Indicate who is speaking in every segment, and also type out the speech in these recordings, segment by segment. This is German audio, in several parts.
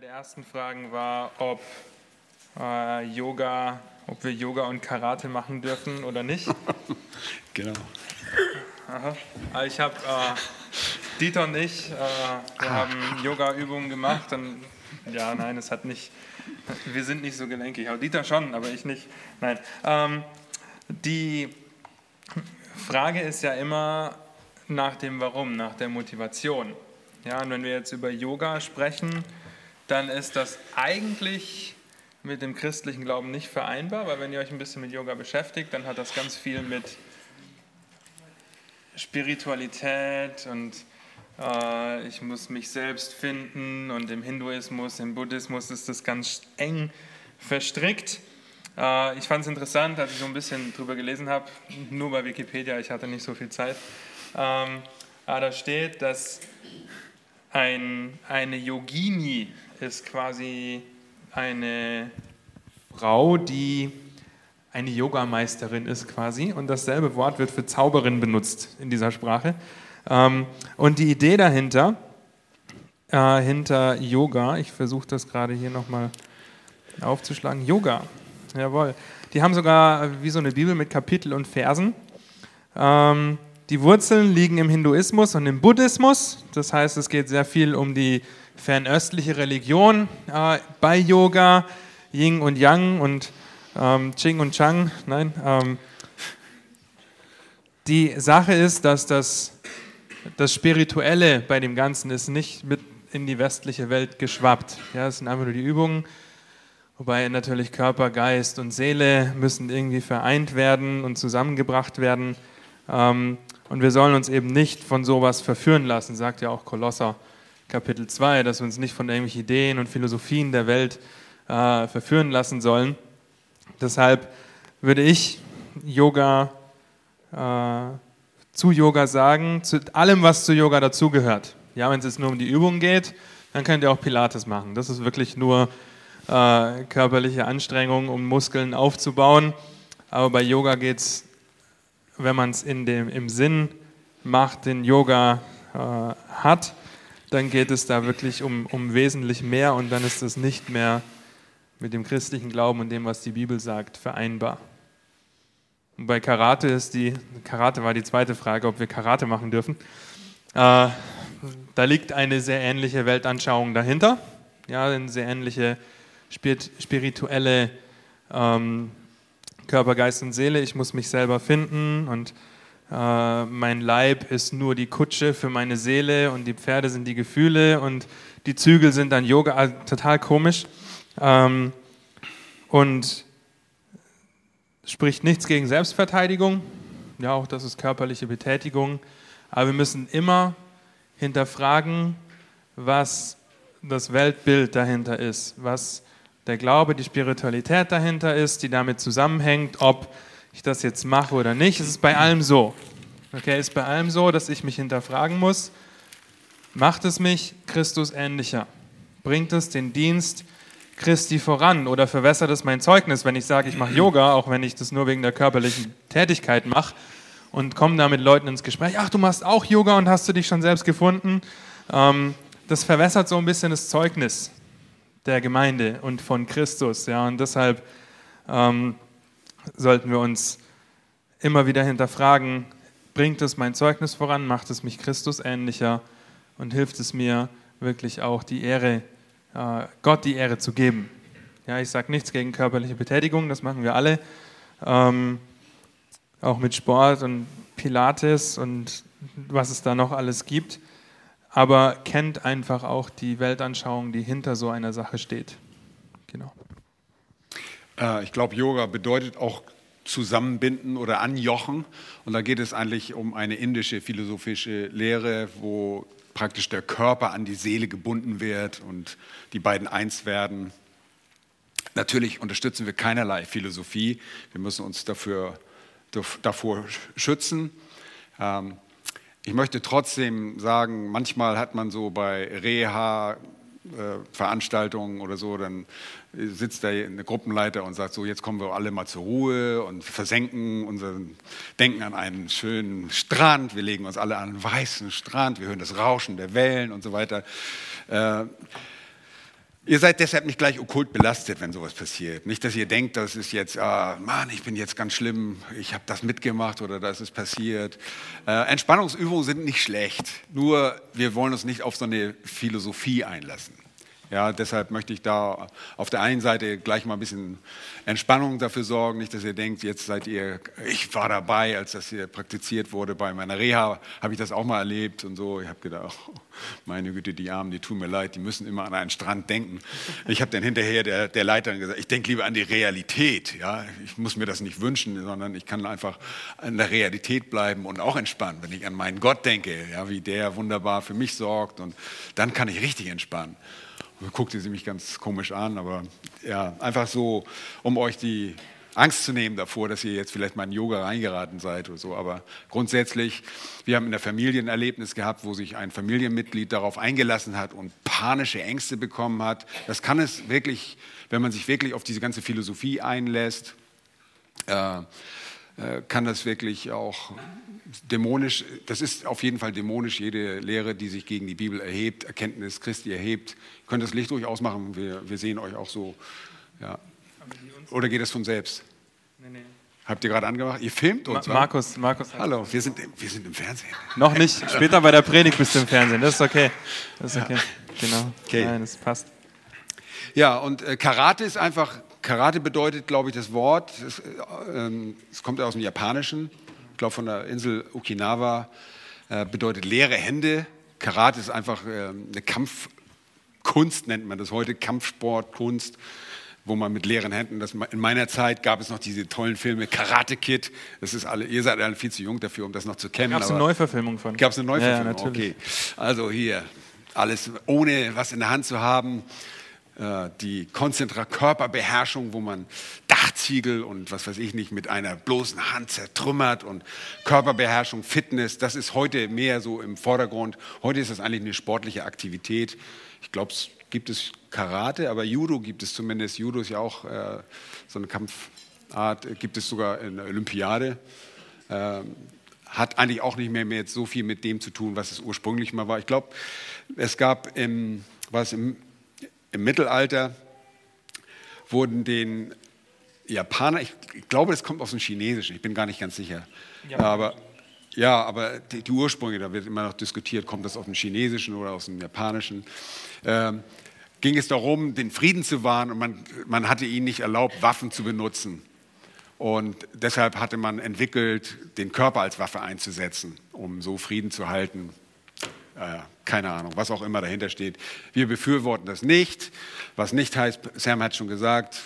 Speaker 1: Eine der ersten Fragen war, ob äh, Yoga, ob wir Yoga und Karate machen dürfen oder nicht.
Speaker 2: genau.
Speaker 1: Aha. Also ich habe äh, Dieter und ich, äh, wir haben Yoga-Übungen gemacht und ja, nein, es hat nicht, wir sind nicht so gelenkig. Aber Dieter schon, aber ich nicht. Nein. Ähm, die Frage ist ja immer nach dem Warum, nach der Motivation. Ja, und wenn wir jetzt über Yoga sprechen, dann ist das eigentlich mit dem christlichen Glauben nicht vereinbar, weil wenn ihr euch ein bisschen mit Yoga beschäftigt, dann hat das ganz viel mit Spiritualität und äh, ich muss mich selbst finden und im Hinduismus, im Buddhismus ist das ganz eng verstrickt. Äh, ich fand es interessant, als ich so ein bisschen drüber gelesen habe, nur bei Wikipedia, ich hatte nicht so viel Zeit. Ähm, aber da steht, dass ein, eine Yogini ist quasi eine Frau, die eine Yogameisterin ist quasi. Und dasselbe Wort wird für Zauberin benutzt in dieser Sprache. Ähm, und die Idee dahinter, äh, hinter Yoga, ich versuche das gerade hier nochmal aufzuschlagen, Yoga, jawohl. Die haben sogar wie so eine Bibel mit Kapitel und Versen. Ähm, die Wurzeln liegen im Hinduismus und im Buddhismus. Das heißt, es geht sehr viel um die fernöstliche Religion äh, bei Yoga, Yin und Yang und ähm, Ching und Chang. Nein. Ähm, die Sache ist, dass das, das Spirituelle bei dem Ganzen ist nicht mit in die westliche Welt geschwappt. Ja, es sind einfach nur die Übungen, wobei natürlich Körper, Geist und Seele müssen irgendwie vereint werden und zusammengebracht werden. Ähm, und wir sollen uns eben nicht von sowas verführen lassen, sagt ja auch Kolosser Kapitel 2, dass wir uns nicht von irgendwelchen Ideen und Philosophien der Welt äh, verführen lassen sollen. Deshalb würde ich Yoga äh, zu Yoga sagen, zu allem, was zu Yoga dazugehört. Ja, wenn es jetzt nur um die Übungen geht, dann könnt ihr auch Pilates machen. Das ist wirklich nur äh, körperliche Anstrengung, um Muskeln aufzubauen. Aber bei Yoga geht es wenn man es im Sinn macht, den Yoga äh, hat, dann geht es da wirklich um, um wesentlich mehr und dann ist es nicht mehr mit dem christlichen Glauben und dem, was die Bibel sagt, vereinbar. Und bei Karate ist die, Karate war die zweite Frage, ob wir Karate machen dürfen. Äh, da liegt eine sehr ähnliche Weltanschauung dahinter, ja, eine sehr ähnliche spirituelle ähm, Körper, Geist und Seele. Ich muss mich selber finden und äh, mein Leib ist nur die Kutsche für meine Seele und die Pferde sind die Gefühle und die Zügel sind dann Yoga. Also total komisch. Ähm, und spricht nichts gegen Selbstverteidigung. Ja, auch das ist körperliche Betätigung. Aber wir müssen immer hinterfragen, was das Weltbild dahinter ist, was der Glaube, die Spiritualität dahinter ist, die damit zusammenhängt, ob ich das jetzt mache oder nicht. Es ist bei allem so. Okay, es ist bei allem so, dass ich mich hinterfragen muss, macht es mich Christus ähnlicher? Bringt es den Dienst Christi voran oder verwässert es mein Zeugnis, wenn ich sage, ich mache Yoga, auch wenn ich das nur wegen der körperlichen Tätigkeit mache und komme da mit Leuten ins Gespräch, ach, du machst auch Yoga und hast du dich schon selbst gefunden? Ähm, das verwässert so ein bisschen das Zeugnis der Gemeinde und von Christus. Ja, und deshalb ähm, sollten wir uns immer wieder hinterfragen, bringt es mein Zeugnis voran, macht es mich Christus ähnlicher und hilft es mir wirklich auch die Ehre, äh, Gott die Ehre zu geben. Ja, ich sage nichts gegen körperliche Betätigung, das machen wir alle. Ähm, auch mit Sport und Pilates und was es da noch alles gibt aber kennt einfach auch die Weltanschauung, die hinter so einer Sache steht. Genau.
Speaker 2: Äh, ich glaube, Yoga bedeutet auch zusammenbinden oder anjochen. Und da geht es eigentlich um eine indische philosophische Lehre, wo praktisch der Körper an die Seele gebunden wird und die beiden eins werden. Natürlich unterstützen wir keinerlei Philosophie. Wir müssen uns dafür, davor schützen. Ähm, ich möchte trotzdem sagen, manchmal hat man so bei Reha, Veranstaltungen oder so, dann sitzt da eine Gruppenleiter und sagt so, jetzt kommen wir alle mal zur Ruhe und versenken unser Denken an einen schönen Strand, wir legen uns alle an einen weißen Strand, wir hören das Rauschen der Wellen und so weiter. Äh, Ihr seid deshalb nicht gleich okkult belastet, wenn sowas passiert. Nicht, dass ihr denkt, das ist jetzt, ah, Mann, ich bin jetzt ganz schlimm, ich habe das mitgemacht oder das ist passiert. Äh, Entspannungsübungen sind nicht schlecht, nur wir wollen uns nicht auf so eine Philosophie einlassen. Ja, deshalb möchte ich da auf der einen Seite gleich mal ein bisschen Entspannung dafür sorgen, nicht, dass ihr denkt, jetzt seid ihr, ich war dabei, als das hier praktiziert wurde bei meiner Reha, habe ich das auch mal erlebt und so. Ich habe gedacht, oh, meine Güte, die Armen, die tun mir leid, die müssen immer an einen Strand denken. Ich habe dann hinterher der, der Leiterin gesagt, ich denke lieber an die Realität. Ja, ich muss mir das nicht wünschen, sondern ich kann einfach an der Realität bleiben und auch entspannen, wenn ich an meinen Gott denke, ja, wie der wunderbar für mich sorgt und dann kann ich richtig entspannen guckte sie mich ganz komisch an, aber ja, einfach so, um euch die Angst zu nehmen davor, dass ihr jetzt vielleicht mal in Yoga reingeraten seid oder so. Aber grundsätzlich, wir haben in der Familie ein Erlebnis gehabt, wo sich ein Familienmitglied darauf eingelassen hat und panische Ängste bekommen hat. Das kann es wirklich, wenn man sich wirklich auf diese ganze Philosophie einlässt, äh, äh, kann das wirklich auch dämonisch, das ist auf jeden Fall dämonisch, jede Lehre, die sich gegen die Bibel erhebt, Erkenntnis Christi erhebt. Ihr könnt das Licht ruhig ausmachen, wir, wir sehen euch auch so. Ja. Oder geht das von selbst? Nee, nee. Habt ihr gerade angemacht? Ihr filmt uns?
Speaker 1: Ma Markus, Markus.
Speaker 2: Hallo, wir sind, wir sind im Fernsehen.
Speaker 1: Noch nicht. Später bei der Predigt bist du im Fernsehen. Das ist okay. Das ist okay. Ja. Genau. Okay. Nein, das passt.
Speaker 2: Ja, und äh, Karate ist einfach Karate bedeutet, glaube ich, das Wort, es, äh, ähm, es kommt aus dem Japanischen, glaube von der Insel Okinawa, äh, bedeutet leere Hände. Karate ist einfach äh, eine Kampfkunst, nennt man das heute, Kampfsportkunst, wo man mit leeren Händen, das, in meiner Zeit gab es noch diese tollen Filme Karate Kid, das ist alle, ihr seid alle viel zu jung dafür, um das noch zu kennen.
Speaker 1: Gab es eine Neuverfilmung von?
Speaker 2: Gab es eine Neuverfilmung, ja, okay. Also hier, alles ohne was in der Hand zu haben. Äh, die Konzentra Körperbeherrschung, wo man Dachziegel und was weiß ich nicht mit einer bloßen Hand zertrümmert und Körperbeherrschung, Fitness, das ist heute mehr so im Vordergrund. Heute ist das eigentlich eine sportliche Aktivität. Ich glaube, es gibt es Karate, aber Judo gibt es zumindest. Judo ist ja auch äh, so eine Kampfart, gibt es sogar in der Olympiade. Ähm, hat eigentlich auch nicht mehr, mehr so viel mit dem zu tun, was es ursprünglich mal war. Ich glaube, es gab im, was im im Mittelalter wurden den Japanern, ich glaube, das kommt aus dem Chinesischen, ich bin gar nicht ganz sicher. Ja. Aber, ja, aber die, die, Ursprünge, da wird immer noch diskutiert, kommt das aus dem Chinesischen oder aus dem Japanischen. Ähm, ging es darum, den Frieden zu wahren und man, man hatte ihnen nicht erlaubt, Waffen zu benutzen. Und deshalb hatte man entwickelt, den Körper als Waffe einzusetzen, um so Frieden zu halten äh, keine Ahnung, was auch immer dahinter steht. Wir befürworten das nicht. Was nicht heißt, Sam hat schon gesagt,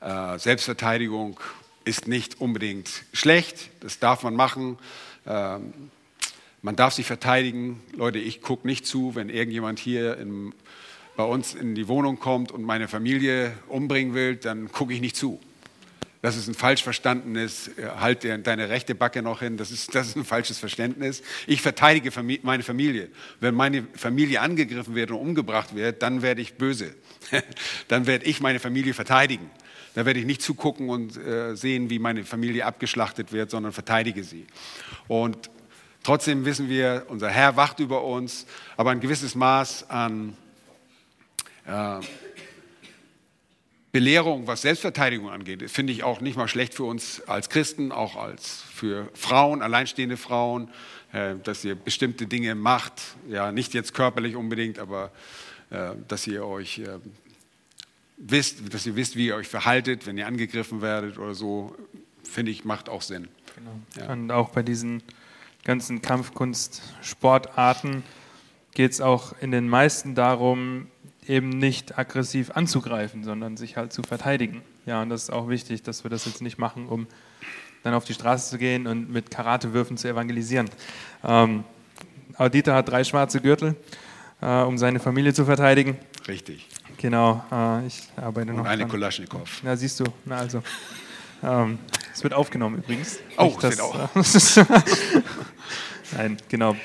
Speaker 2: äh, Selbstverteidigung ist nicht unbedingt schlecht. Das darf man machen. Ähm, man darf sich verteidigen. Leute, ich gucke nicht zu, wenn irgendjemand hier in, bei uns in die Wohnung kommt und meine Familie umbringen will, dann gucke ich nicht zu das ist ein falsch verstandenes, äh, halt deine rechte Backe noch hin, das ist, das ist ein falsches Verständnis. Ich verteidige meine Familie. Wenn meine Familie angegriffen wird und umgebracht wird, dann werde ich böse. dann werde ich meine Familie verteidigen. Da werde ich nicht zugucken und äh, sehen, wie meine Familie abgeschlachtet wird, sondern verteidige sie. Und trotzdem wissen wir, unser Herr wacht über uns, aber ein gewisses Maß an äh, Belehrung, was Selbstverteidigung angeht, finde ich auch nicht mal schlecht für uns als Christen, auch als für Frauen, alleinstehende Frauen, äh, dass ihr bestimmte Dinge macht, ja, nicht jetzt körperlich unbedingt, aber äh, dass ihr euch äh, wisst, dass ihr wisst, wie ihr euch verhaltet, wenn ihr angegriffen werdet oder so, finde ich, macht auch Sinn.
Speaker 1: Genau. Ja. Und auch bei diesen ganzen Kampfkunst-Sportarten geht es auch in den meisten darum, eben nicht aggressiv anzugreifen, sondern sich halt zu verteidigen. Ja, und das ist auch wichtig, dass wir das jetzt nicht machen, um dann auf die Straße zu gehen und mit Karatewürfen zu evangelisieren. Ähm, Audita hat drei schwarze Gürtel, äh, um seine Familie zu verteidigen.
Speaker 2: Richtig.
Speaker 1: Genau, äh, ich arbeite und noch.
Speaker 2: Eine Kolaschnikow.
Speaker 1: Ja, siehst du, na also. Ähm, es wird aufgenommen übrigens.
Speaker 2: Oh, Nicht, das, auch.
Speaker 1: Nein, genau.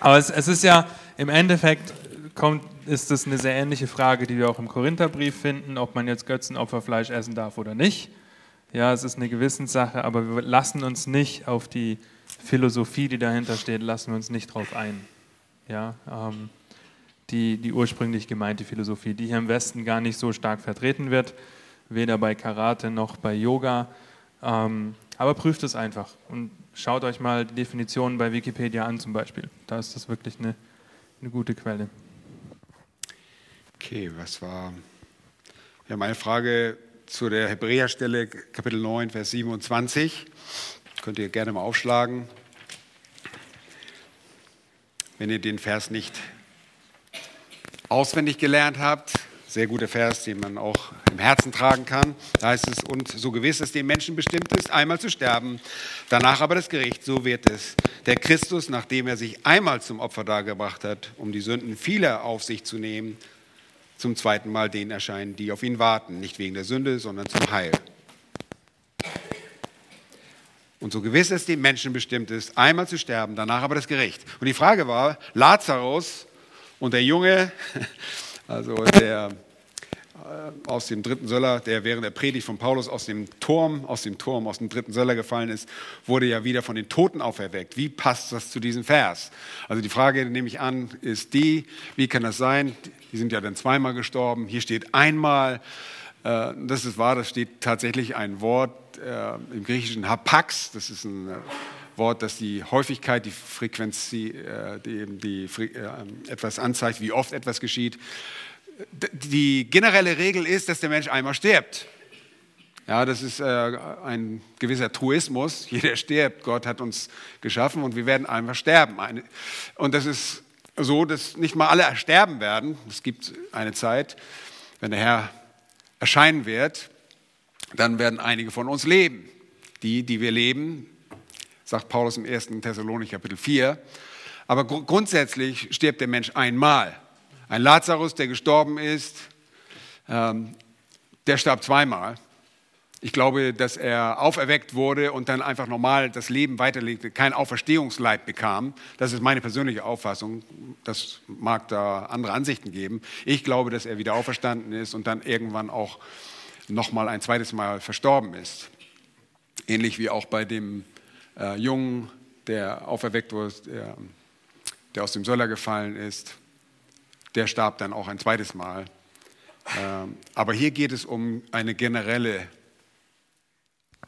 Speaker 1: Aber es, es ist ja im Endeffekt kommt, ist das eine sehr ähnliche Frage, die wir auch im Korintherbrief finden, ob man jetzt Götzenopferfleisch essen darf oder nicht. Ja, es ist eine Gewissenssache, aber wir lassen uns nicht auf die Philosophie, die dahinter steht, lassen wir uns nicht drauf ein. Ja, ähm, die, die ursprünglich gemeinte Philosophie, die hier im Westen gar nicht so stark vertreten wird, weder bei Karate noch bei Yoga. Ähm, aber prüft es einfach und schaut euch mal die Definitionen bei Wikipedia an zum Beispiel. Da ist das wirklich eine, eine gute Quelle.
Speaker 2: Okay, was war? Wir haben eine Frage zu der Hebräerstelle, Kapitel 9, Vers 27. Könnt ihr gerne mal aufschlagen. Wenn ihr den Vers nicht auswendig gelernt habt, sehr guter Vers, den man auch im Herzen tragen kann. Da heißt es, und so gewiss es dem Menschen bestimmt ist, einmal zu sterben, danach aber das Gericht, so wird es. Der Christus, nachdem er sich einmal zum Opfer dargebracht hat, um die Sünden vieler auf sich zu nehmen, zum zweiten Mal denen erscheinen, die auf ihn warten, nicht wegen der Sünde, sondern zum Heil. Und so gewiss es dem Menschen bestimmt ist, einmal zu sterben, danach aber das Gericht. Und die Frage war, Lazarus und der Junge, also der äh, aus dem dritten Söller, der während der Predigt von Paulus aus dem Turm, aus dem Turm, aus dem dritten Söller gefallen ist, wurde ja wieder von den Toten auferweckt. Wie passt das zu diesem Vers? Also die Frage, nehme ich an, ist die, wie kann das sein? Die sind ja dann zweimal gestorben. Hier steht einmal, äh, das ist wahr, das steht tatsächlich ein Wort äh, im Griechischen Hapax, das ist ein Wort, das die Häufigkeit, die Frequenz, die, die, die etwas anzeigt, wie oft etwas geschieht die generelle Regel ist, dass der Mensch einmal stirbt. Ja, das ist äh, ein gewisser Truismus. Jeder stirbt. Gott hat uns geschaffen und wir werden einmal sterben. Und das ist so, dass nicht mal alle sterben werden. Es gibt eine Zeit, wenn der Herr erscheinen wird, dann werden einige von uns leben. Die, die wir leben, sagt Paulus im 1. Thessalonicher Kapitel 4. Aber gr grundsätzlich stirbt der Mensch einmal. Ein Lazarus, der gestorben ist, ähm, der starb zweimal. Ich glaube, dass er auferweckt wurde und dann einfach normal das Leben weiterlegte, kein Auferstehungsleib bekam. Das ist meine persönliche Auffassung. Das mag da andere Ansichten geben. Ich glaube, dass er wieder auferstanden ist und dann irgendwann auch nochmal ein zweites Mal verstorben ist. Ähnlich wie auch bei dem äh, Jungen, der auferweckt wurde, der, der aus dem Söller gefallen ist der starb dann auch ein zweites Mal. Ähm, aber hier geht es um eine generelle,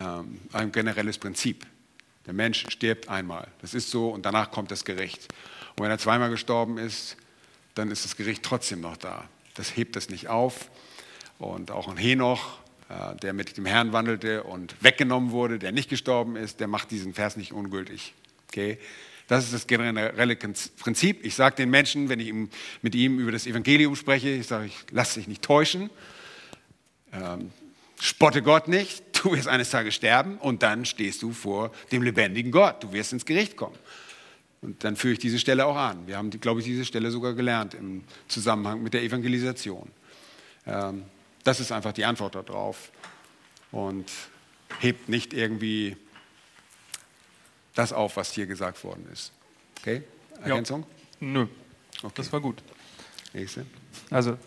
Speaker 2: ähm, ein generelles Prinzip. Der Mensch stirbt einmal. Das ist so und danach kommt das Gericht. Und wenn er zweimal gestorben ist, dann ist das Gericht trotzdem noch da. Das hebt es nicht auf. Und auch ein Henoch, äh, der mit dem Herrn wandelte und weggenommen wurde, der nicht gestorben ist, der macht diesen Vers nicht ungültig. Okay? Das ist das generelle Prinzip. Ich sage den Menschen, wenn ich mit ihm über das Evangelium spreche, ich sage, ich lass dich nicht täuschen, ähm, spotte Gott nicht, du wirst eines Tages sterben und dann stehst du vor dem lebendigen Gott, du wirst ins Gericht kommen. Und dann führe ich diese Stelle auch an. Wir haben, glaube ich, diese Stelle sogar gelernt im Zusammenhang mit der Evangelisation. Ähm, das ist einfach die Antwort darauf und hebt nicht irgendwie das auf, was hier gesagt worden ist. Okay? Ergänzung?
Speaker 1: Ja. Nö. Okay. Das war gut. Nächste. Also,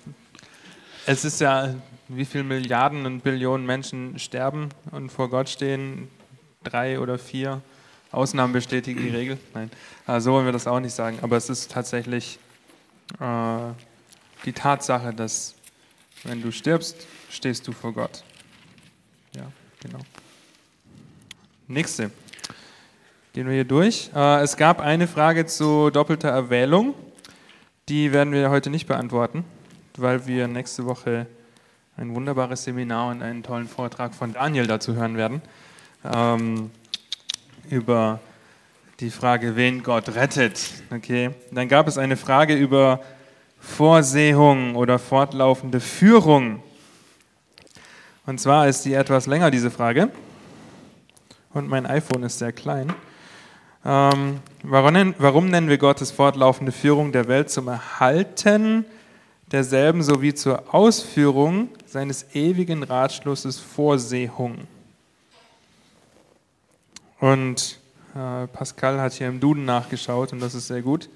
Speaker 1: es ist ja, wie viele Milliarden und Billionen Menschen sterben und vor Gott stehen, drei oder vier. Ausnahmen bestätigen die Regel. Nein, also so wollen wir das auch nicht sagen. Aber es ist tatsächlich äh, die Tatsache, dass wenn du stirbst, stehst du vor Gott. Ja, genau. Nächste. Gehen wir hier durch. Äh, es gab eine Frage zu doppelter Erwählung. Die werden wir heute nicht beantworten, weil wir nächste Woche ein wunderbares Seminar und einen tollen Vortrag von Daniel dazu hören werden. Ähm, über die Frage, wen Gott rettet. Okay. Dann gab es eine Frage über Vorsehung oder fortlaufende Führung. Und zwar ist die etwas länger, diese Frage. Und mein iPhone ist sehr klein. Ähm, warum, warum nennen wir Gottes fortlaufende Führung der Welt zum Erhalten derselben sowie zur Ausführung seines ewigen Ratschlusses Vorsehung? Und äh, Pascal hat hier im Duden nachgeschaut und das ist sehr gut,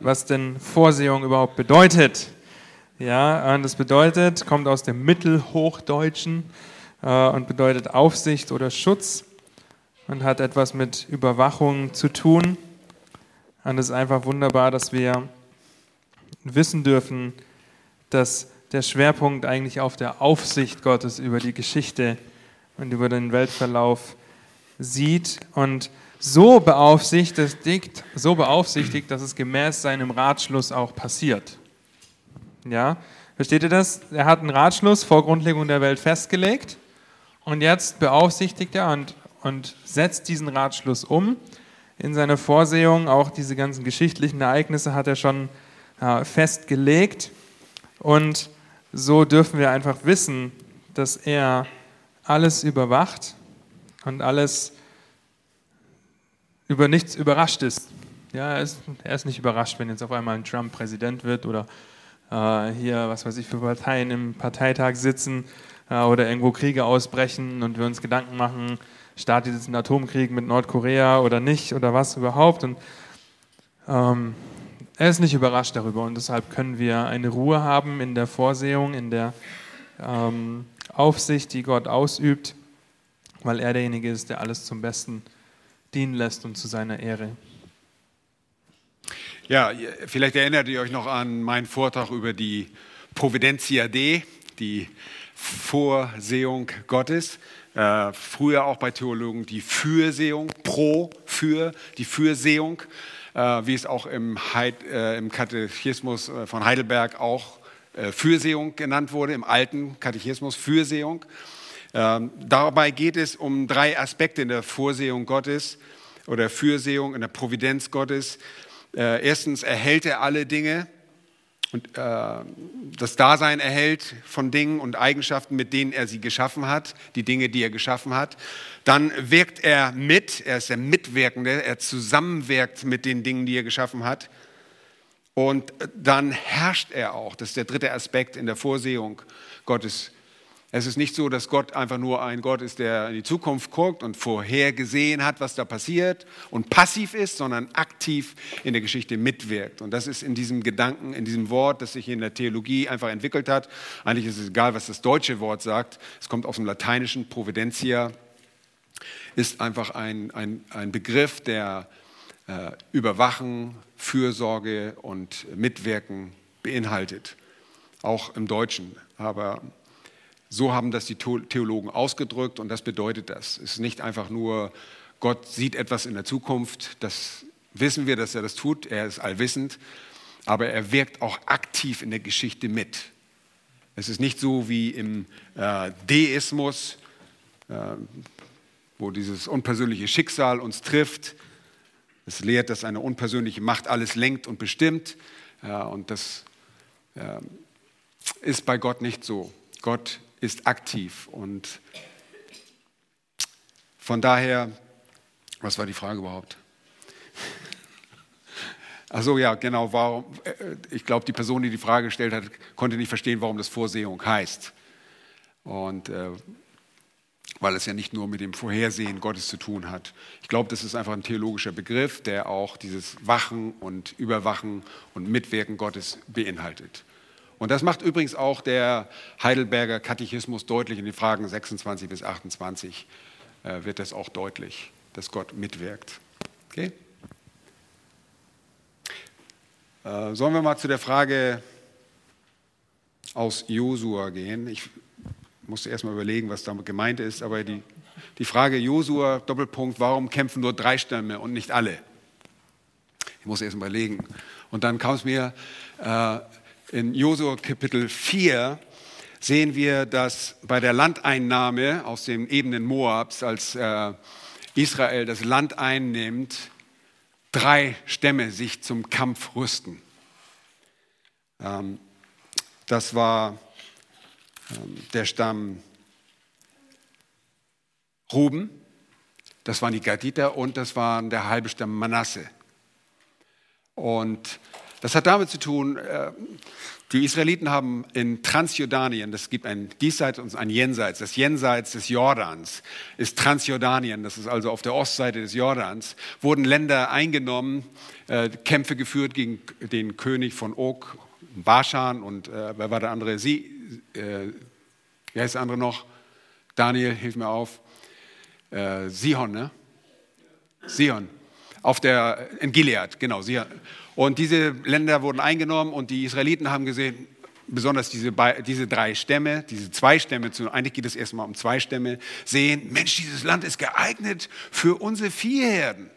Speaker 1: was denn Vorsehung überhaupt bedeutet. Ja, und das bedeutet, kommt aus dem Mittelhochdeutschen äh, und bedeutet Aufsicht oder Schutz und hat etwas mit Überwachung zu tun. Und es ist einfach wunderbar, dass wir wissen dürfen, dass der Schwerpunkt eigentlich auf der Aufsicht Gottes über die Geschichte und über den Weltverlauf sieht und so beaufsichtigt, so beaufsichtigt, dass es gemäß seinem Ratschluss auch passiert. Ja, versteht ihr das? Er hat einen Ratschluss vor Grundlegung der Welt festgelegt und jetzt beaufsichtigt er und, und setzt diesen Ratschluss um. In seiner Vorsehung, auch diese ganzen geschichtlichen Ereignisse hat er schon äh, festgelegt. Und so dürfen wir einfach wissen, dass er alles überwacht und alles über nichts überrascht ist. Ja, er ist, er ist nicht überrascht, wenn jetzt auf einmal ein Trump Präsident wird oder äh, hier, was weiß ich, für Parteien im Parteitag sitzen äh, oder irgendwo Kriege ausbrechen und wir uns Gedanken machen, startet jetzt ein Atomkrieg mit Nordkorea oder nicht oder was überhaupt. Und ähm, er ist nicht überrascht darüber und deshalb können wir eine Ruhe haben in der Vorsehung, in der ähm, Aufsicht, die Gott ausübt, weil er derjenige ist, der alles zum Besten dienen lässt und zu seiner Ehre.
Speaker 2: Ja, vielleicht erinnert ihr euch noch an meinen Vortrag über die Providentia D, die Vorsehung Gottes. Äh, früher auch bei Theologen die Fürsehung, pro, für, die Fürsehung, wie es auch im, Heid, äh, im Katechismus äh, von Heidelberg auch äh, Fürsehung genannt wurde, im alten Katechismus Fürsehung. Ähm, dabei geht es um drei Aspekte in der Vorsehung Gottes oder Fürsehung, in der Providenz Gottes. Äh, erstens erhält er alle Dinge und äh, das Dasein erhält von Dingen und Eigenschaften, mit denen er sie geschaffen hat, die Dinge, die er geschaffen hat. Dann wirkt er mit, er ist der Mitwirkende, er zusammenwirkt mit den Dingen, die er geschaffen hat. Und dann herrscht er auch. Das ist der dritte Aspekt in der Vorsehung Gottes es ist nicht so, dass Gott einfach nur ein Gott ist, der in die Zukunft guckt und vorhergesehen hat, was da passiert und passiv ist, sondern aktiv in der Geschichte mitwirkt. Und das ist in diesem Gedanken, in diesem Wort, das sich in der Theologie einfach entwickelt hat. Eigentlich ist es egal, was das deutsche Wort sagt. Es kommt aus dem lateinischen Providentia, ist einfach ein, ein, ein Begriff, der äh, Überwachen, Fürsorge und Mitwirken beinhaltet. Auch im Deutschen. Aber so haben das die Theologen ausgedrückt und das bedeutet das. Es ist nicht einfach nur, Gott sieht etwas in der Zukunft, das wissen wir, dass er das tut, er ist allwissend, aber er wirkt auch aktiv in der Geschichte mit. Es ist nicht so wie im äh, Deismus, äh, wo dieses unpersönliche Schicksal uns trifft. Es lehrt, dass eine unpersönliche Macht alles lenkt und bestimmt. Und das äh, ist bei Gott nicht so. Gott ist aktiv. Und von daher, was war die Frage überhaupt? Achso, ja, genau. Warum, äh, ich glaube, die Person, die die Frage gestellt hat, konnte nicht verstehen, warum das Vorsehung heißt. Und äh, weil es ja nicht nur mit dem Vorhersehen Gottes zu tun hat. Ich glaube, das ist einfach ein theologischer Begriff, der auch dieses Wachen und Überwachen und Mitwirken Gottes beinhaltet. Und das macht übrigens auch der Heidelberger Katechismus deutlich. In den Fragen 26 bis 28 äh, wird das auch deutlich, dass Gott mitwirkt. Okay? Äh, sollen wir mal zu der Frage aus Josua gehen? Ich musste erst mal überlegen, was damit gemeint ist, aber die, die Frage Josua, Doppelpunkt, warum kämpfen nur drei Stämme und nicht alle? Ich muss erst mal überlegen. Und dann kam es mir, äh, in Josua Kapitel 4 sehen wir, dass bei der Landeinnahme aus den Ebenen Moabs, als äh, Israel das Land einnimmt, drei Stämme sich zum Kampf rüsten. Ähm, das war der Stamm Ruben, das waren die Gaditer und das war der halbe Stamm Manasse. Und das hat damit zu tun, äh, die Israeliten haben in Transjordanien, das gibt ein Diesseits und ein Jenseits, das Jenseits des Jordans ist Transjordanien, das ist also auf der Ostseite des Jordans, wurden Länder eingenommen, äh, Kämpfe geführt gegen den König von Og, Baschan und äh, wer war der andere? Sie, äh, wer ist der andere noch? Daniel, hilf mir auf. Äh, Sihon, ne? Sihon. auf der, in Gilead, genau. Sie, und diese Länder wurden eingenommen und die Israeliten haben gesehen, besonders diese, diese drei Stämme, diese zwei Stämme, eigentlich geht es erstmal um zwei Stämme, sehen, Mensch, dieses Land ist geeignet für unsere Viehherden.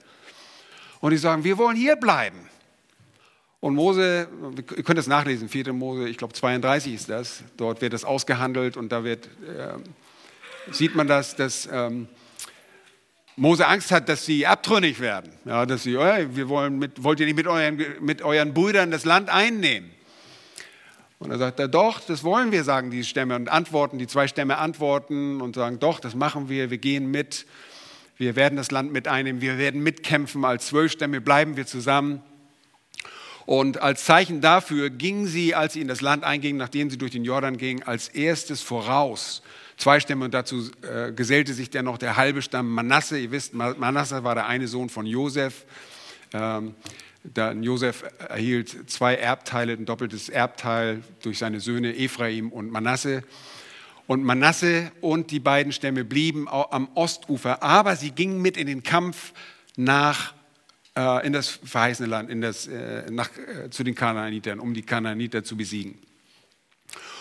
Speaker 2: Und die sagen, wir wollen hier bleiben. Und Mose, ihr könnt das nachlesen, 4. Mose, ich glaube 32 ist das, dort wird das ausgehandelt und da wird, äh, sieht man das, dass ähm, Mose Angst hat, dass sie abtrünnig werden. Ja, dass sie, hey, wir wollen mit, wollt ihr nicht mit euren, mit euren Brüdern das Land einnehmen? Und er sagt er, doch, das wollen wir, sagen die Stämme und antworten, die zwei Stämme antworten und sagen, doch, das machen wir, wir gehen mit, wir werden das Land mit einnehmen, wir werden mitkämpfen, als zwölf Stämme bleiben wir zusammen. Und als Zeichen dafür gingen sie, als sie in das Land eingingen, nachdem sie durch den Jordan gingen, als erstes voraus. Zwei Stämme und dazu äh, gesellte sich dann noch der halbe Stamm Manasse. Ihr wisst, Manasse war der eine Sohn von Josef. Ähm, dann Josef erhielt zwei Erbteile, ein doppeltes Erbteil durch seine Söhne Ephraim und Manasse. Und Manasse und die beiden Stämme blieben am Ostufer, aber sie gingen mit in den Kampf nach äh, in das verheißene Land, in das, äh, nach, äh, zu den Kanaanitern, um die Kanaaniter zu besiegen.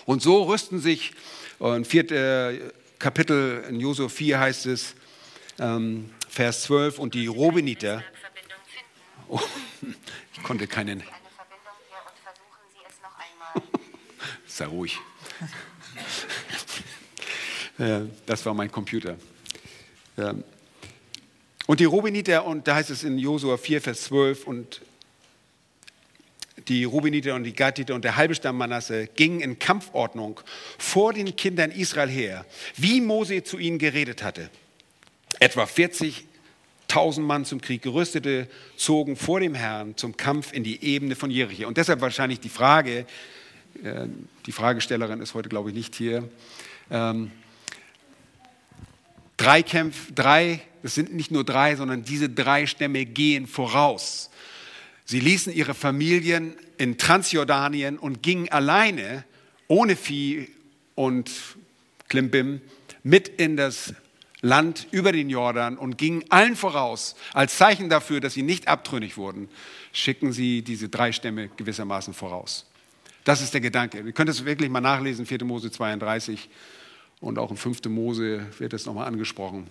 Speaker 2: Und so rüsten sich, in vierte Kapitel in Josua 4 heißt es, ähm, Vers 12, und die Robiniter, Oh, ich konnte keinen. Sei ruhig. das war mein Computer. Und die Rubiniter, und da heißt es in Josua 4, Vers 12, und die Rubiniter und die Gatiter und der halbe Stamm Manasse gingen in Kampfordnung vor den Kindern Israel her, wie Mose zu ihnen geredet hatte. Etwa 40 tausend Mann zum Krieg gerüstete zogen vor dem Herrn zum Kampf in die Ebene von Jericho. Und deshalb wahrscheinlich die Frage, äh, die Fragestellerin ist heute, glaube ich, nicht hier. Ähm, drei Kämpfe, drei, es sind nicht nur drei, sondern diese drei Stämme gehen voraus. Sie ließen ihre Familien in Transjordanien und gingen alleine, ohne Vieh und Klimbim, mit in das Land über den Jordan und gingen allen voraus. Als Zeichen dafür, dass sie nicht abtrünnig wurden, schicken sie diese drei Stämme gewissermaßen voraus. Das ist der Gedanke. Ihr könnt es wirklich mal nachlesen, 4. Mose 32 und auch in 5. Mose wird es nochmal angesprochen.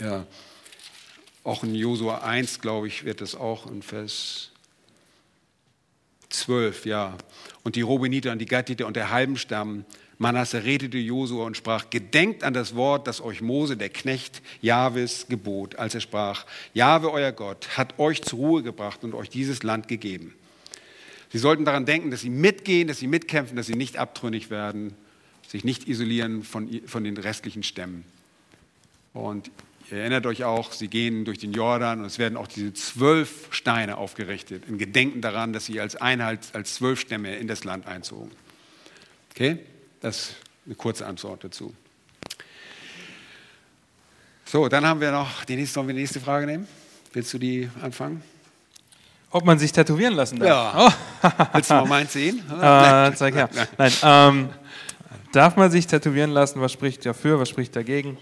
Speaker 2: Ja. Auch in Josua 1, glaube ich, wird es auch in Vers 12, ja. Und die Robiniter und die Gattiter und der halben Stamm Manasse redete Josua und sprach, gedenkt an das Wort, das euch Mose, der Knecht, Jahwes gebot, als er sprach, Jahwe, euer Gott, hat euch zur Ruhe gebracht und euch dieses Land gegeben. Sie sollten daran denken, dass sie mitgehen, dass sie mitkämpfen, dass sie nicht abtrünnig werden, sich nicht isolieren von, von den restlichen Stämmen. Und ihr erinnert euch auch, sie gehen durch den Jordan und es werden auch diese zwölf Steine aufgerichtet, in Gedenken daran, dass sie als Einheit, als zwölf Stämme in das Land einzogen. Okay? Das ist eine kurze Antwort dazu. So, dann haben wir noch die nächste, sollen wir die nächste Frage nehmen? Willst du die anfangen?
Speaker 1: Ob man sich tätowieren lassen darf?
Speaker 2: Ja. Oh. Willst du mal meins sehen?
Speaker 1: Äh, zeig her. Nein. Ähm, darf man sich tätowieren lassen? Was spricht dafür? Was spricht dagegen?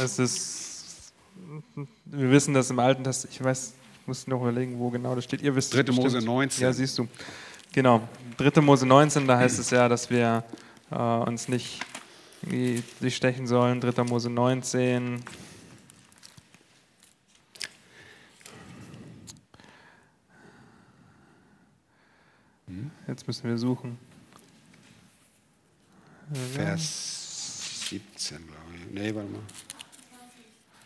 Speaker 1: Es ist, wir wissen das im Alten Testament, ich weiß, ich muss noch überlegen, wo genau das steht. Ihr wisst
Speaker 2: 3. Mose 19.
Speaker 1: Ja, siehst du. Genau, 3. Mose 19, da heißt es ja, dass wir äh, uns nicht stechen sollen. 3. Mose 19. Jetzt müssen wir suchen.
Speaker 2: Vers 17, glaube ich. Nee, warte mal.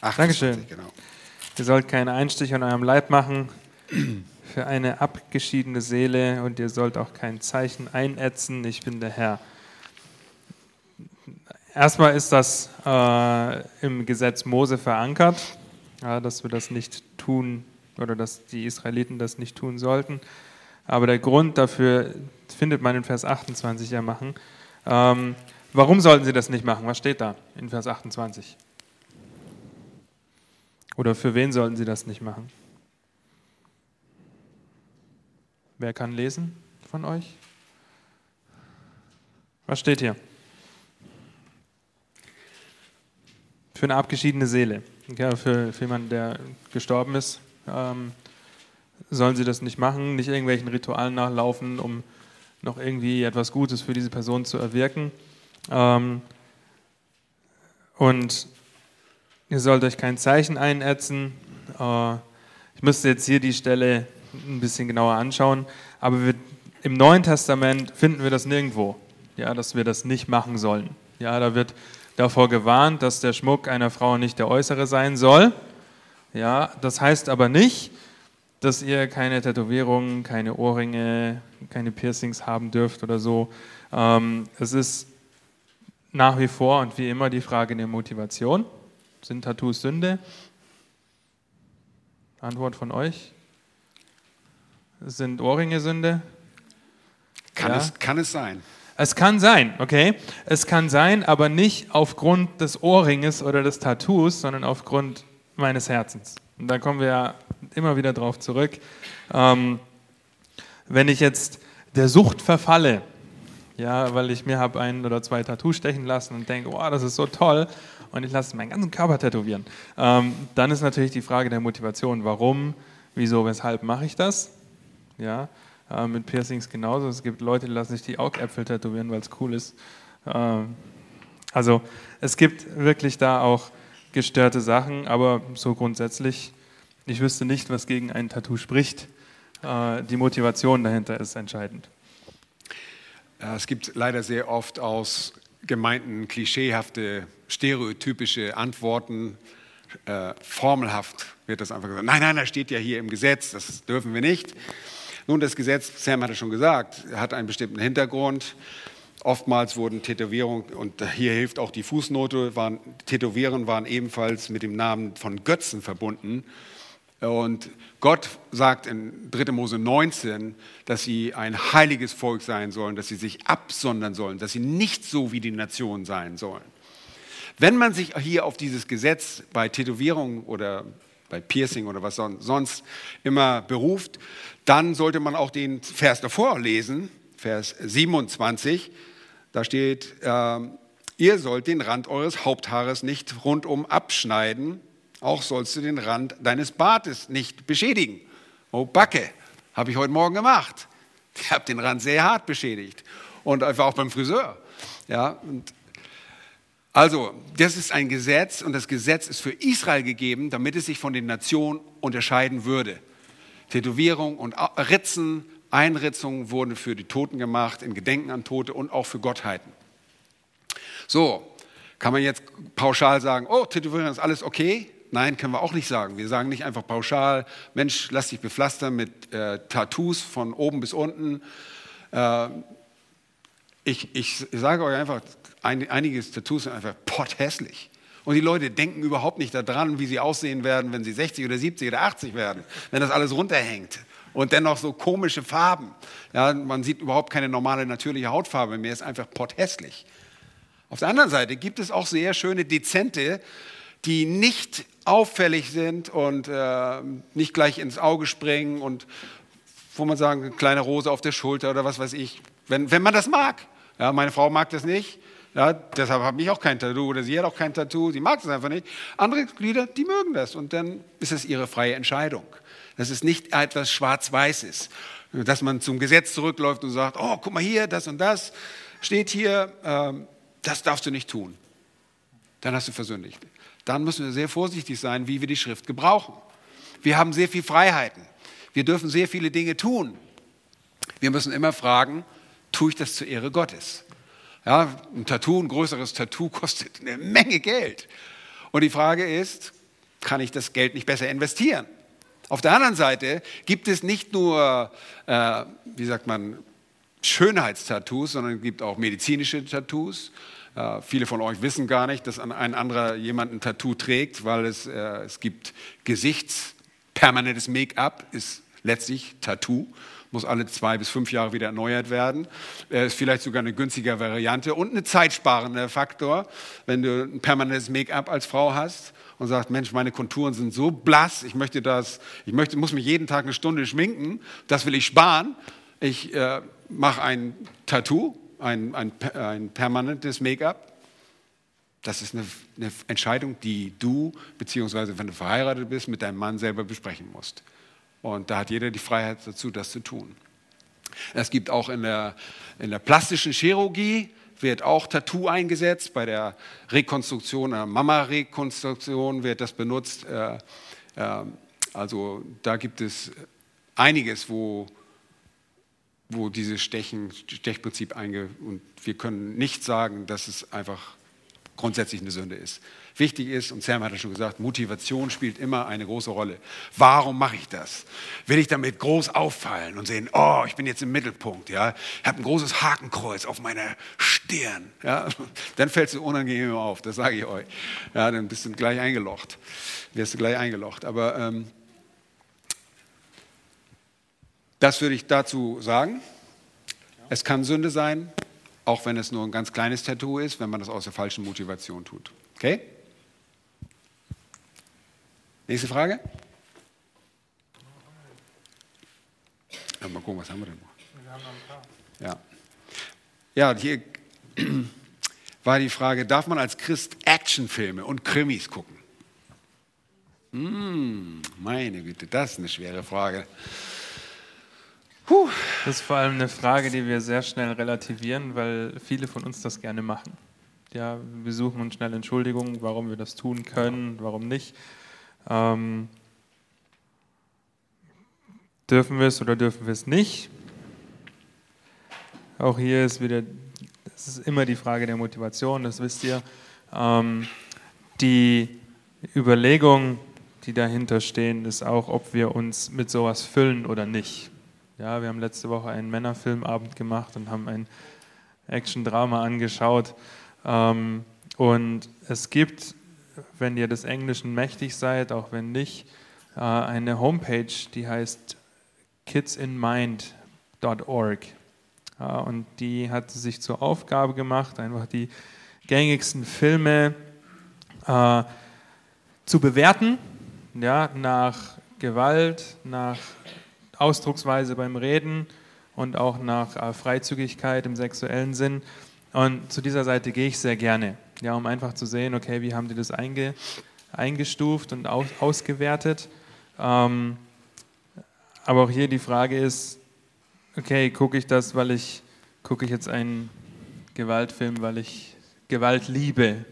Speaker 1: 28, Dankeschön. Genau. Ihr sollt keinen Einstich an eurem Leib machen für eine abgeschiedene Seele und ihr sollt auch kein Zeichen einätzen, ich bin der Herr. Erstmal ist das äh, im Gesetz Mose verankert, ja, dass wir das nicht tun oder dass die Israeliten das nicht tun sollten. Aber der Grund dafür findet man in Vers 28 ja machen. Ähm, warum sollten sie das nicht machen? Was steht da in Vers 28? Oder für wen sollten sie das nicht machen? Wer kann lesen von euch? Was steht hier? Für eine abgeschiedene Seele. Ja, für, für jemanden, der gestorben ist, ähm, sollen sie das nicht machen, nicht irgendwelchen Ritualen nachlaufen, um noch irgendwie etwas Gutes für diese Person zu erwirken. Ähm, und ihr sollt euch kein Zeichen einätzen. Äh, ich müsste jetzt hier die Stelle ein bisschen genauer anschauen, aber wir, im Neuen Testament finden wir das nirgendwo, ja, dass wir das nicht machen sollen. Ja, da wird davor gewarnt, dass der Schmuck einer Frau nicht der äußere sein soll. Ja, das heißt aber nicht, dass ihr keine Tätowierungen, keine Ohrringe, keine Piercings haben dürft oder so. Ähm, es ist nach wie vor und wie immer die Frage der Motivation. Sind Tattoos Sünde? Antwort von euch. Sind Ohrringe Sünde?
Speaker 2: Kann, ja. es, kann es sein.
Speaker 1: Es kann sein, okay? Es kann sein, aber nicht aufgrund des Ohrringes oder des Tattoos, sondern aufgrund meines Herzens. Und da kommen wir ja immer wieder drauf zurück. Ähm, wenn ich jetzt der Sucht verfalle, ja, weil ich mir habe ein oder zwei Tattoos stechen lassen und denke, oh, das ist so toll, und ich lasse meinen ganzen Körper tätowieren, ähm, dann ist natürlich die Frage der Motivation, warum, wieso, weshalb mache ich das? Ja, äh, mit Piercings genauso. Es gibt Leute, die lassen sich die Augäpfel tätowieren, weil es cool ist. Ähm, also es gibt wirklich da auch gestörte Sachen, aber so grundsätzlich, ich wüsste nicht, was gegen ein Tattoo spricht. Äh, die Motivation dahinter ist entscheidend.
Speaker 2: Es gibt leider sehr oft aus Gemeinden klischeehafte, stereotypische Antworten. Äh, formelhaft wird das einfach gesagt. Nein, nein, das steht ja hier im Gesetz, das dürfen wir nicht. Nun, das Gesetz, Sam hat es schon gesagt, hat einen bestimmten Hintergrund. Oftmals wurden Tätowierungen, und hier hilft auch die Fußnote, waren, Tätowieren waren ebenfalls mit dem Namen von Götzen verbunden. Und Gott sagt in 3. Mose 19, dass sie ein heiliges Volk sein sollen, dass sie sich absondern sollen, dass sie nicht so wie die Nation sein sollen. Wenn man sich hier auf dieses Gesetz bei Tätowierung oder bei Piercing oder was sonst immer beruft, dann sollte man auch den Vers davor lesen, Vers 27. Da steht, äh, ihr sollt den Rand eures Haupthaares nicht rundum abschneiden, auch sollst du den Rand deines Bartes nicht beschädigen. Oh Backe, habe ich heute Morgen gemacht. Ich habe den Rand sehr hart beschädigt. Und einfach auch beim Friseur. Ja, also, das ist ein Gesetz und das Gesetz ist für Israel gegeben, damit es sich von den Nationen unterscheiden würde. Tätowierung und Ritzen, Einritzungen wurden für die Toten gemacht, in Gedenken an Tote und auch für Gottheiten. So, kann man jetzt pauschal sagen, oh, Tätowierung ist alles okay? Nein, können wir auch nicht sagen. Wir sagen nicht einfach pauschal, Mensch, lass dich bepflastern mit äh, Tattoos von oben bis unten. Äh, ich, ich, sage euch einfach, ein, einige Tattoos sind einfach potthässlich. Und die Leute denken überhaupt nicht daran, wie sie aussehen werden, wenn sie 60 oder 70 oder 80 werden, wenn das alles runterhängt. Und dennoch so komische Farben. Ja, man sieht überhaupt keine normale, natürliche Hautfarbe mehr, ist einfach potthässlich. Auf der anderen Seite gibt es auch sehr schöne, dezente, die nicht auffällig sind und äh, nicht gleich ins Auge springen und wo man sagen, eine kleine Rose auf der Schulter oder was weiß ich, wenn, wenn man das mag. Ja, meine Frau mag das nicht, ja, deshalb habe ich auch kein Tattoo oder sie hat auch kein Tattoo, sie mag es einfach nicht. Andere Glieder, die mögen das und dann ist es ihre freie Entscheidung. Das ist nicht etwas Schwarz-Weißes, dass man zum Gesetz zurückläuft und sagt, oh, guck mal hier, das und das steht hier, ähm, das darfst du nicht tun. Dann hast du versündigt dann müssen wir sehr vorsichtig sein, wie wir die Schrift gebrauchen. Wir haben sehr viele Freiheiten. Wir dürfen sehr viele Dinge tun. Wir müssen immer fragen, tue ich das zur Ehre Gottes? Ja, ein Tattoo, ein größeres Tattoo kostet eine Menge Geld. Und die Frage ist, kann ich das Geld nicht besser investieren? Auf der anderen Seite gibt es nicht nur, äh, wie sagt man, Schönheitstattoos, sondern es gibt auch medizinische Tattoos. Äh, viele von euch wissen gar nicht, dass ein anderer jemand ein Tattoo trägt, weil es, äh, es gibt gesichtspermanentes Make-up, ist letztlich Tattoo, muss alle zwei bis fünf Jahre wieder erneuert werden. Äh, ist vielleicht sogar eine günstige Variante und ein zeitsparender Faktor, wenn du ein permanentes Make-up als Frau hast und sagst, Mensch, meine Konturen sind so blass, ich möchte das, ich möchte, muss mich jeden Tag eine Stunde schminken, das will ich sparen. Ich äh, mache ein Tattoo ein, ein, ein permanentes Make-up. Das ist eine, eine Entscheidung, die du, beziehungsweise wenn du verheiratet bist, mit deinem Mann selber besprechen musst. Und da hat jeder die Freiheit dazu, das zu tun. Es gibt auch in der, in der plastischen Chirurgie, wird auch Tattoo eingesetzt. Bei der Rekonstruktion, der Mama-Rekonstruktion wird das benutzt. Äh, äh, also da gibt es einiges, wo, wo dieses Stechen, Stechprinzip einge... Und wir können nicht sagen, dass es einfach grundsätzlich eine Sünde ist. Wichtig ist, und Sam hat es schon gesagt, Motivation spielt immer eine große Rolle. Warum mache ich das? Will ich damit groß auffallen und sehen, oh, ich bin jetzt im Mittelpunkt, ja? Ich habe ein großes Hakenkreuz auf meiner Stirn, ja? Dann fällt es unangenehm auf, das sage ich euch. Ja, dann bist du gleich eingelocht. Wirst du gleich eingelocht. Aber ähm, das würde ich dazu sagen. Es kann Sünde sein, auch wenn es nur ein ganz kleines Tattoo ist, wenn man das aus der falschen Motivation tut. Okay? Nächste Frage? Ja, mal gucken, was haben wir denn noch? Wir haben noch ein paar. Ja. Ja, hier war die Frage, darf man als Christ Actionfilme und Krimis gucken? Hm, meine Güte, das ist eine schwere Frage.
Speaker 1: Puh. Das ist vor allem eine Frage, die wir sehr schnell relativieren, weil viele von uns das gerne machen. Ja, wir suchen uns schnell Entschuldigungen, warum wir das tun können, warum nicht. Ähm, dürfen wir es oder dürfen wir es nicht? Auch hier ist wieder, es ist immer die Frage der Motivation, das wisst ihr. Ähm, die Überlegung, die dahinter stehen, ist auch, ob wir uns mit sowas füllen oder nicht. Ja, wir haben letzte Woche einen Männerfilmabend gemacht und haben ein Action-Drama angeschaut. Ähm, und es gibt wenn ihr des Englischen mächtig seid, auch wenn nicht, äh, eine Homepage, die heißt kidsinmind.org. Und die hat sich zur Aufgabe gemacht, einfach die gängigsten Filme äh, zu bewerten, ja, nach Gewalt, nach Ausdrucksweise beim Reden und auch nach äh, Freizügigkeit im sexuellen Sinn. Und zu dieser Seite gehe ich sehr gerne ja, um einfach zu sehen, okay, wie haben die das einge, eingestuft und aus, ausgewertet. Ähm, aber auch hier die Frage ist, okay, gucke ich das, weil ich, gucke ich jetzt einen Gewaltfilm, weil ich Gewalt liebe?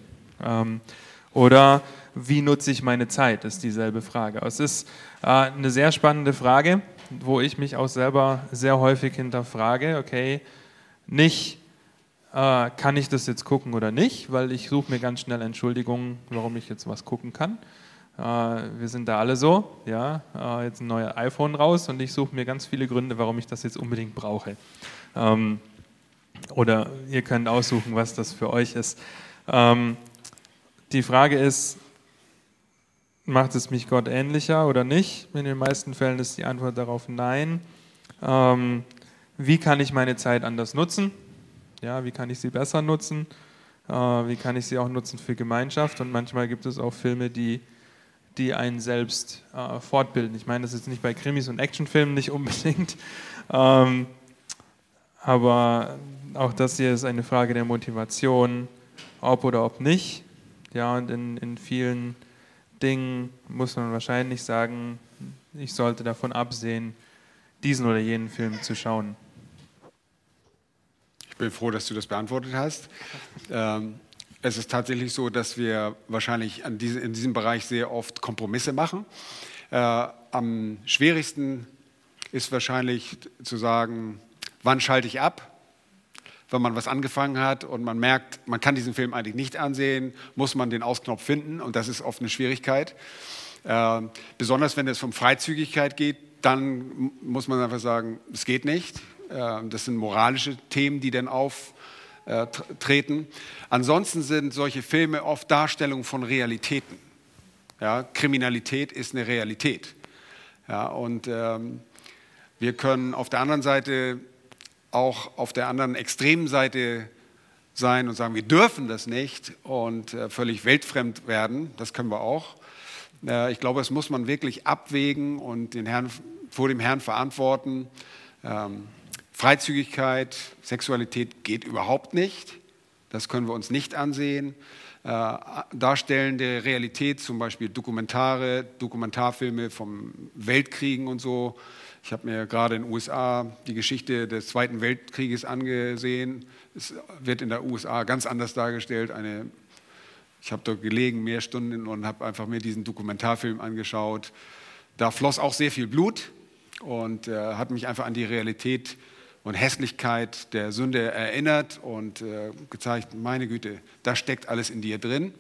Speaker 1: Ähm, oder wie nutze ich meine Zeit, ist dieselbe Frage. Es ist äh, eine sehr spannende Frage, wo ich mich auch selber sehr häufig hinterfrage, okay, nicht äh, kann ich das jetzt gucken oder nicht, weil ich suche mir ganz schnell Entschuldigungen, warum ich jetzt was gucken kann. Äh, wir sind da alle so, ja, äh, jetzt ein neues iPhone raus und ich suche mir ganz viele Gründe, warum ich das jetzt unbedingt brauche. Ähm, oder ihr könnt aussuchen, was das für euch ist. Ähm, die Frage ist, macht es mich Gott ähnlicher oder nicht? In den meisten Fällen ist die Antwort darauf nein. Ähm, wie kann ich meine Zeit anders nutzen? Ja, wie kann ich sie besser nutzen? Äh, wie kann ich sie auch nutzen für Gemeinschaft? Und manchmal gibt es auch Filme, die, die einen selbst äh, fortbilden. Ich meine, das ist jetzt nicht bei Krimis und Actionfilmen nicht unbedingt. Ähm, aber auch das hier ist eine Frage der Motivation, ob oder ob nicht. Ja, und in, in vielen Dingen muss man wahrscheinlich sagen, ich sollte davon absehen, diesen oder jenen Film zu schauen
Speaker 2: bin froh, dass du das beantwortet hast. Ähm, es ist tatsächlich so, dass wir wahrscheinlich diese, in diesem Bereich sehr oft Kompromisse machen. Äh, am schwierigsten ist wahrscheinlich zu sagen, wann schalte ich ab, wenn man was angefangen hat und man merkt, man kann diesen Film eigentlich nicht ansehen, muss man den Ausknopf finden und das ist oft eine Schwierigkeit. Äh, besonders wenn es um Freizügigkeit geht, dann muss man einfach sagen, es geht nicht. Ähm, das sind moralische Themen, die dann auftreten. Ansonsten sind solche Filme oft Darstellungen von Realitäten. Ja, Kriminalität ist eine Realität. Ja, und ähm, wir können auf der anderen Seite auch auf der anderen extremen Seite sein und sagen, wir dürfen das nicht und äh, völlig weltfremd werden. Das können wir auch. Äh, ich glaube, das muss man wirklich abwägen und den Herrn, vor dem Herrn verantworten. Ähm, Freizügigkeit, Sexualität geht überhaupt nicht. Das können wir uns nicht ansehen. Äh, darstellende Realität, zum Beispiel Dokumentare, Dokumentarfilme vom Weltkriegen und so. Ich habe mir gerade in den USA die Geschichte des Zweiten Weltkrieges angesehen. Es wird in der USA ganz anders dargestellt. Eine, ich habe dort gelegen, mehr Stunden und habe einfach mir diesen Dokumentarfilm angeschaut. Da floss auch sehr viel Blut und äh, hat mich einfach an die Realität und Hässlichkeit der Sünde erinnert und äh, gezeigt, meine Güte, da steckt alles in dir drin.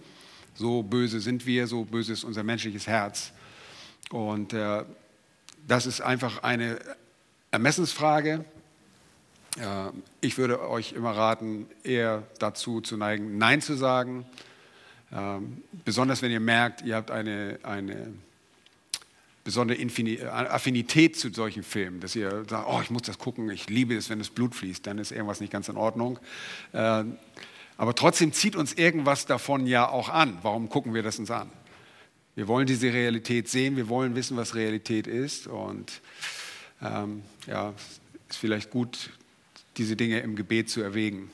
Speaker 2: So böse sind wir, so böse ist unser menschliches Herz. Und äh, das ist einfach eine Ermessensfrage. Äh, ich würde euch immer raten, eher dazu zu neigen, Nein zu sagen. Ähm, besonders wenn ihr merkt, ihr habt eine, eine besondere äh, Affinität zu solchen Filmen, dass ihr sagt, oh, ich muss das gucken, ich liebe es, wenn das Blut fließt, dann ist irgendwas nicht ganz in Ordnung. Äh, aber trotzdem zieht uns irgendwas davon ja auch an. Warum gucken wir das uns an? Wir wollen diese Realität sehen, wir wollen wissen, was Realität ist. Und ähm, ja, es ist vielleicht gut, diese Dinge im Gebet zu erwägen.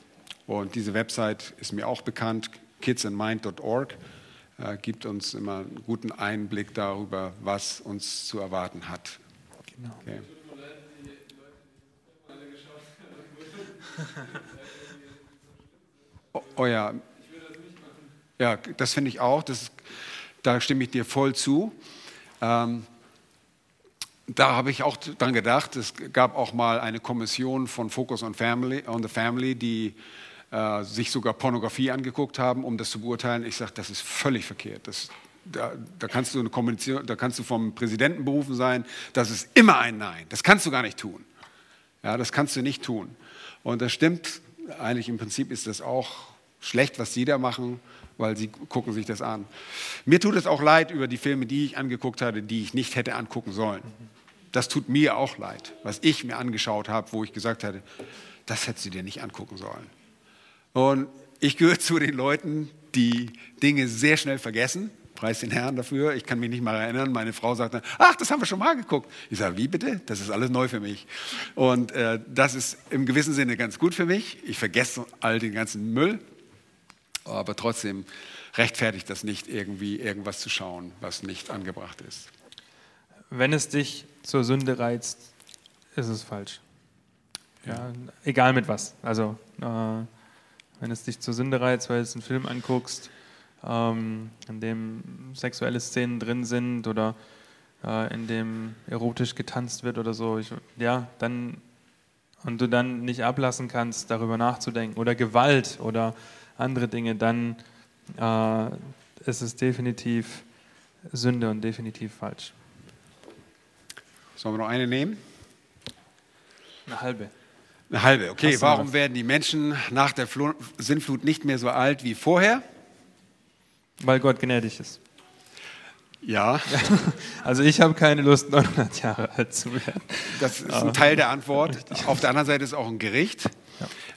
Speaker 2: Und diese Website ist mir auch bekannt, kidsandmind.org äh, gibt uns immer einen guten Einblick darüber, was uns zu erwarten hat. Genau. Okay. Oh, oh, ja. Ja, das finde ich auch. Das, da stimme ich dir voll zu. Ähm, da habe ich auch dran gedacht. Es gab auch mal eine Kommission von Focus on, Family, on the Family, die äh, sich sogar Pornografie angeguckt haben, um das zu beurteilen. Ich sage, das ist völlig verkehrt. Das, da, da, kannst du eine Kommunikation, da kannst du vom Präsidenten berufen sein. Das ist immer ein Nein. Das kannst du gar nicht tun. Ja, das kannst du nicht tun. Und das stimmt. Eigentlich im Prinzip ist das auch schlecht, was sie da machen, weil sie gucken sich das an. Mir tut es auch leid über die Filme, die ich angeguckt hatte, die ich nicht hätte angucken sollen. Das tut mir auch leid, was ich mir angeschaut habe, wo ich gesagt hatte, das hättest du dir nicht angucken sollen. Und ich gehöre zu den Leuten, die Dinge sehr schnell vergessen. Preis den Herrn dafür. Ich kann mich nicht mal erinnern. Meine Frau sagt dann, ach, das haben wir schon mal geguckt. Ich sage, wie bitte? Das ist alles neu für mich. Und äh, das ist im gewissen Sinne ganz gut für mich. Ich vergesse all den ganzen Müll. Aber trotzdem rechtfertigt das nicht, irgendwie irgendwas zu schauen, was nicht angebracht ist.
Speaker 1: Wenn es dich zur Sünde reizt, ist es falsch. Ja, egal mit was. Also äh, wenn es dich zur Sünde reizt, weil du einen Film anguckst, ähm, in dem sexuelle Szenen drin sind oder äh, in dem erotisch getanzt wird oder so, ich, ja, dann und du dann nicht ablassen kannst, darüber nachzudenken oder Gewalt oder andere Dinge, dann äh, ist es definitiv Sünde und definitiv falsch.
Speaker 2: Sollen wir noch eine nehmen?
Speaker 1: Eine halbe.
Speaker 2: Eine halbe, okay. Warum werden die Menschen nach der Fl Sintflut nicht mehr so alt wie vorher?
Speaker 1: Weil Gott gnädig ist.
Speaker 2: Ja.
Speaker 1: Also ich habe keine Lust, 900 Jahre alt zu werden.
Speaker 2: Das ist ein Teil der Antwort. Auf der anderen Seite ist auch ein Gericht.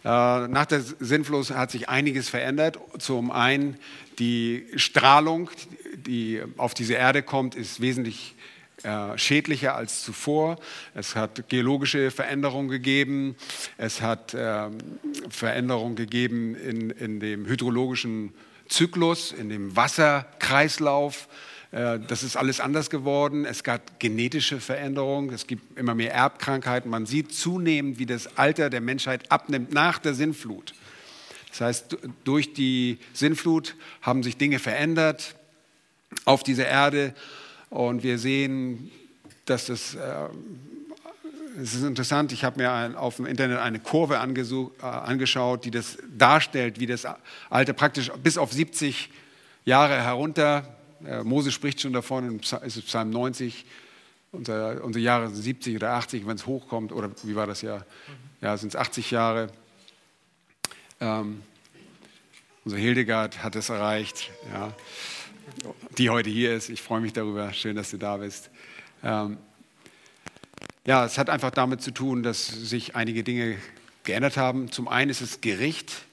Speaker 2: Ja. Äh, nach der Sinnfluss hat sich einiges verändert. Zum einen die Strahlung, die auf diese Erde kommt, ist wesentlich äh, schädlicher als zuvor. Es hat geologische Veränderungen gegeben. Es hat ähm, Veränderungen gegeben in, in dem hydrologischen Zyklus, in dem Wasserkreislauf. Äh, das ist alles anders geworden. Es gab genetische Veränderungen. Es gibt immer mehr Erbkrankheiten. Man sieht zunehmend, wie das Alter der Menschheit abnimmt nach der Sinnflut. Das heißt, durch die Sinnflut haben sich Dinge verändert auf dieser Erde und wir sehen, dass das, äh, es ist interessant, ich habe mir ein, auf dem Internet eine Kurve äh, angeschaut, die das darstellt, wie das Alter praktisch bis auf 70 Jahre herunter, äh, Mose spricht schon davon, ist es Psalm 90, unser, unsere Jahre sind 70 oder 80, wenn es hochkommt, oder wie war das ja? Ja, sind es 80 Jahre. Ähm, unser Hildegard hat es erreicht. Ja die heute hier ist. Ich freue mich darüber. Schön, dass du da bist. Ähm, ja, es hat einfach damit zu tun, dass sich einige Dinge geändert haben. Zum einen ist es Gericht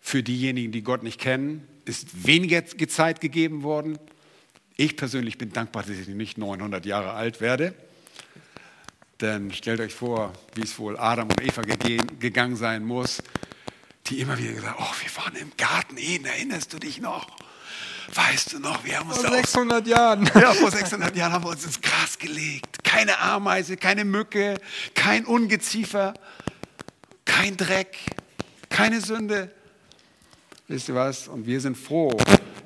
Speaker 2: für diejenigen, die Gott nicht kennen, ist weniger Zeit gegeben worden. Ich persönlich bin dankbar, dass ich nicht 900 Jahre alt werde. Denn stellt euch vor, wie es wohl Adam und Eva gegangen sein muss. die immer wieder gesagt oh, wir waren im Garten Eden, erinnerst du dich noch? Weißt du noch, wir haben uns
Speaker 1: Vor
Speaker 2: da
Speaker 1: 600 Jahren.
Speaker 2: ja, vor 600 Jahren haben wir uns ins Gras gelegt. Keine Ameise, keine Mücke, kein Ungeziefer, kein Dreck, keine Sünde. Wisst ihr was? Und wir sind froh.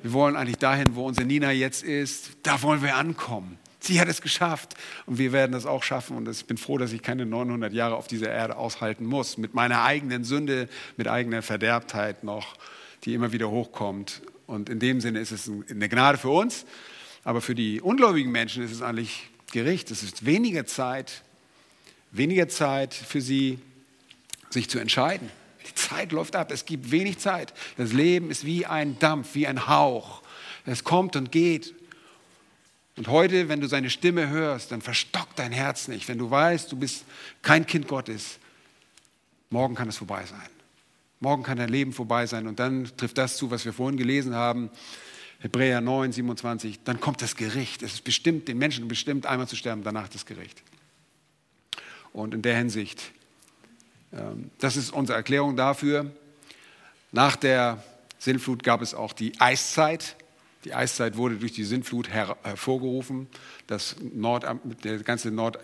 Speaker 2: Wir wollen eigentlich dahin, wo unsere Nina jetzt ist. Da wollen wir ankommen. Sie hat es geschafft und wir werden das auch schaffen. Und ich bin froh, dass ich keine 900 Jahre auf dieser Erde aushalten muss. Mit meiner eigenen Sünde, mit eigener Verderbtheit noch, die immer wieder hochkommt. Und in dem Sinne ist es eine Gnade für uns. Aber für die ungläubigen Menschen ist es eigentlich Gericht. Es ist weniger Zeit, weniger Zeit für sie, sich zu entscheiden. Die Zeit läuft ab, es gibt wenig Zeit. Das Leben ist wie ein Dampf, wie ein Hauch. Es kommt und geht. Und heute, wenn du seine Stimme hörst, dann verstockt dein Herz nicht. Wenn du weißt, du bist kein Kind Gottes, morgen kann es vorbei sein. Morgen kann dein Leben vorbei sein. Und dann trifft das zu, was wir vorhin gelesen haben. Hebräer 9, 27, dann kommt das Gericht. Es ist bestimmt, den Menschen bestimmt, einmal zu sterben, danach das Gericht. Und in der Hinsicht, das ist unsere Erklärung dafür. Nach der Sintflut gab es auch die Eiszeit. Die Eiszeit wurde durch die Sintflut hervorgerufen. Das Nord, der ganze Nord,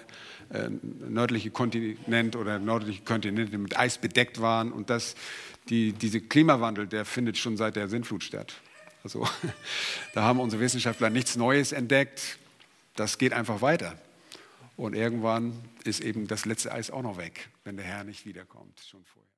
Speaker 2: äh, nördliche Kontinent oder nördliche Kontinente mit Eis bedeckt waren. Und das, die, dieser Klimawandel, der findet schon seit der Sintflut statt. Also da haben unsere Wissenschaftler nichts Neues entdeckt. Das geht einfach weiter. Und irgendwann ist eben das letzte Eis auch noch weg, wenn der Herr nicht wiederkommt, schon vorher.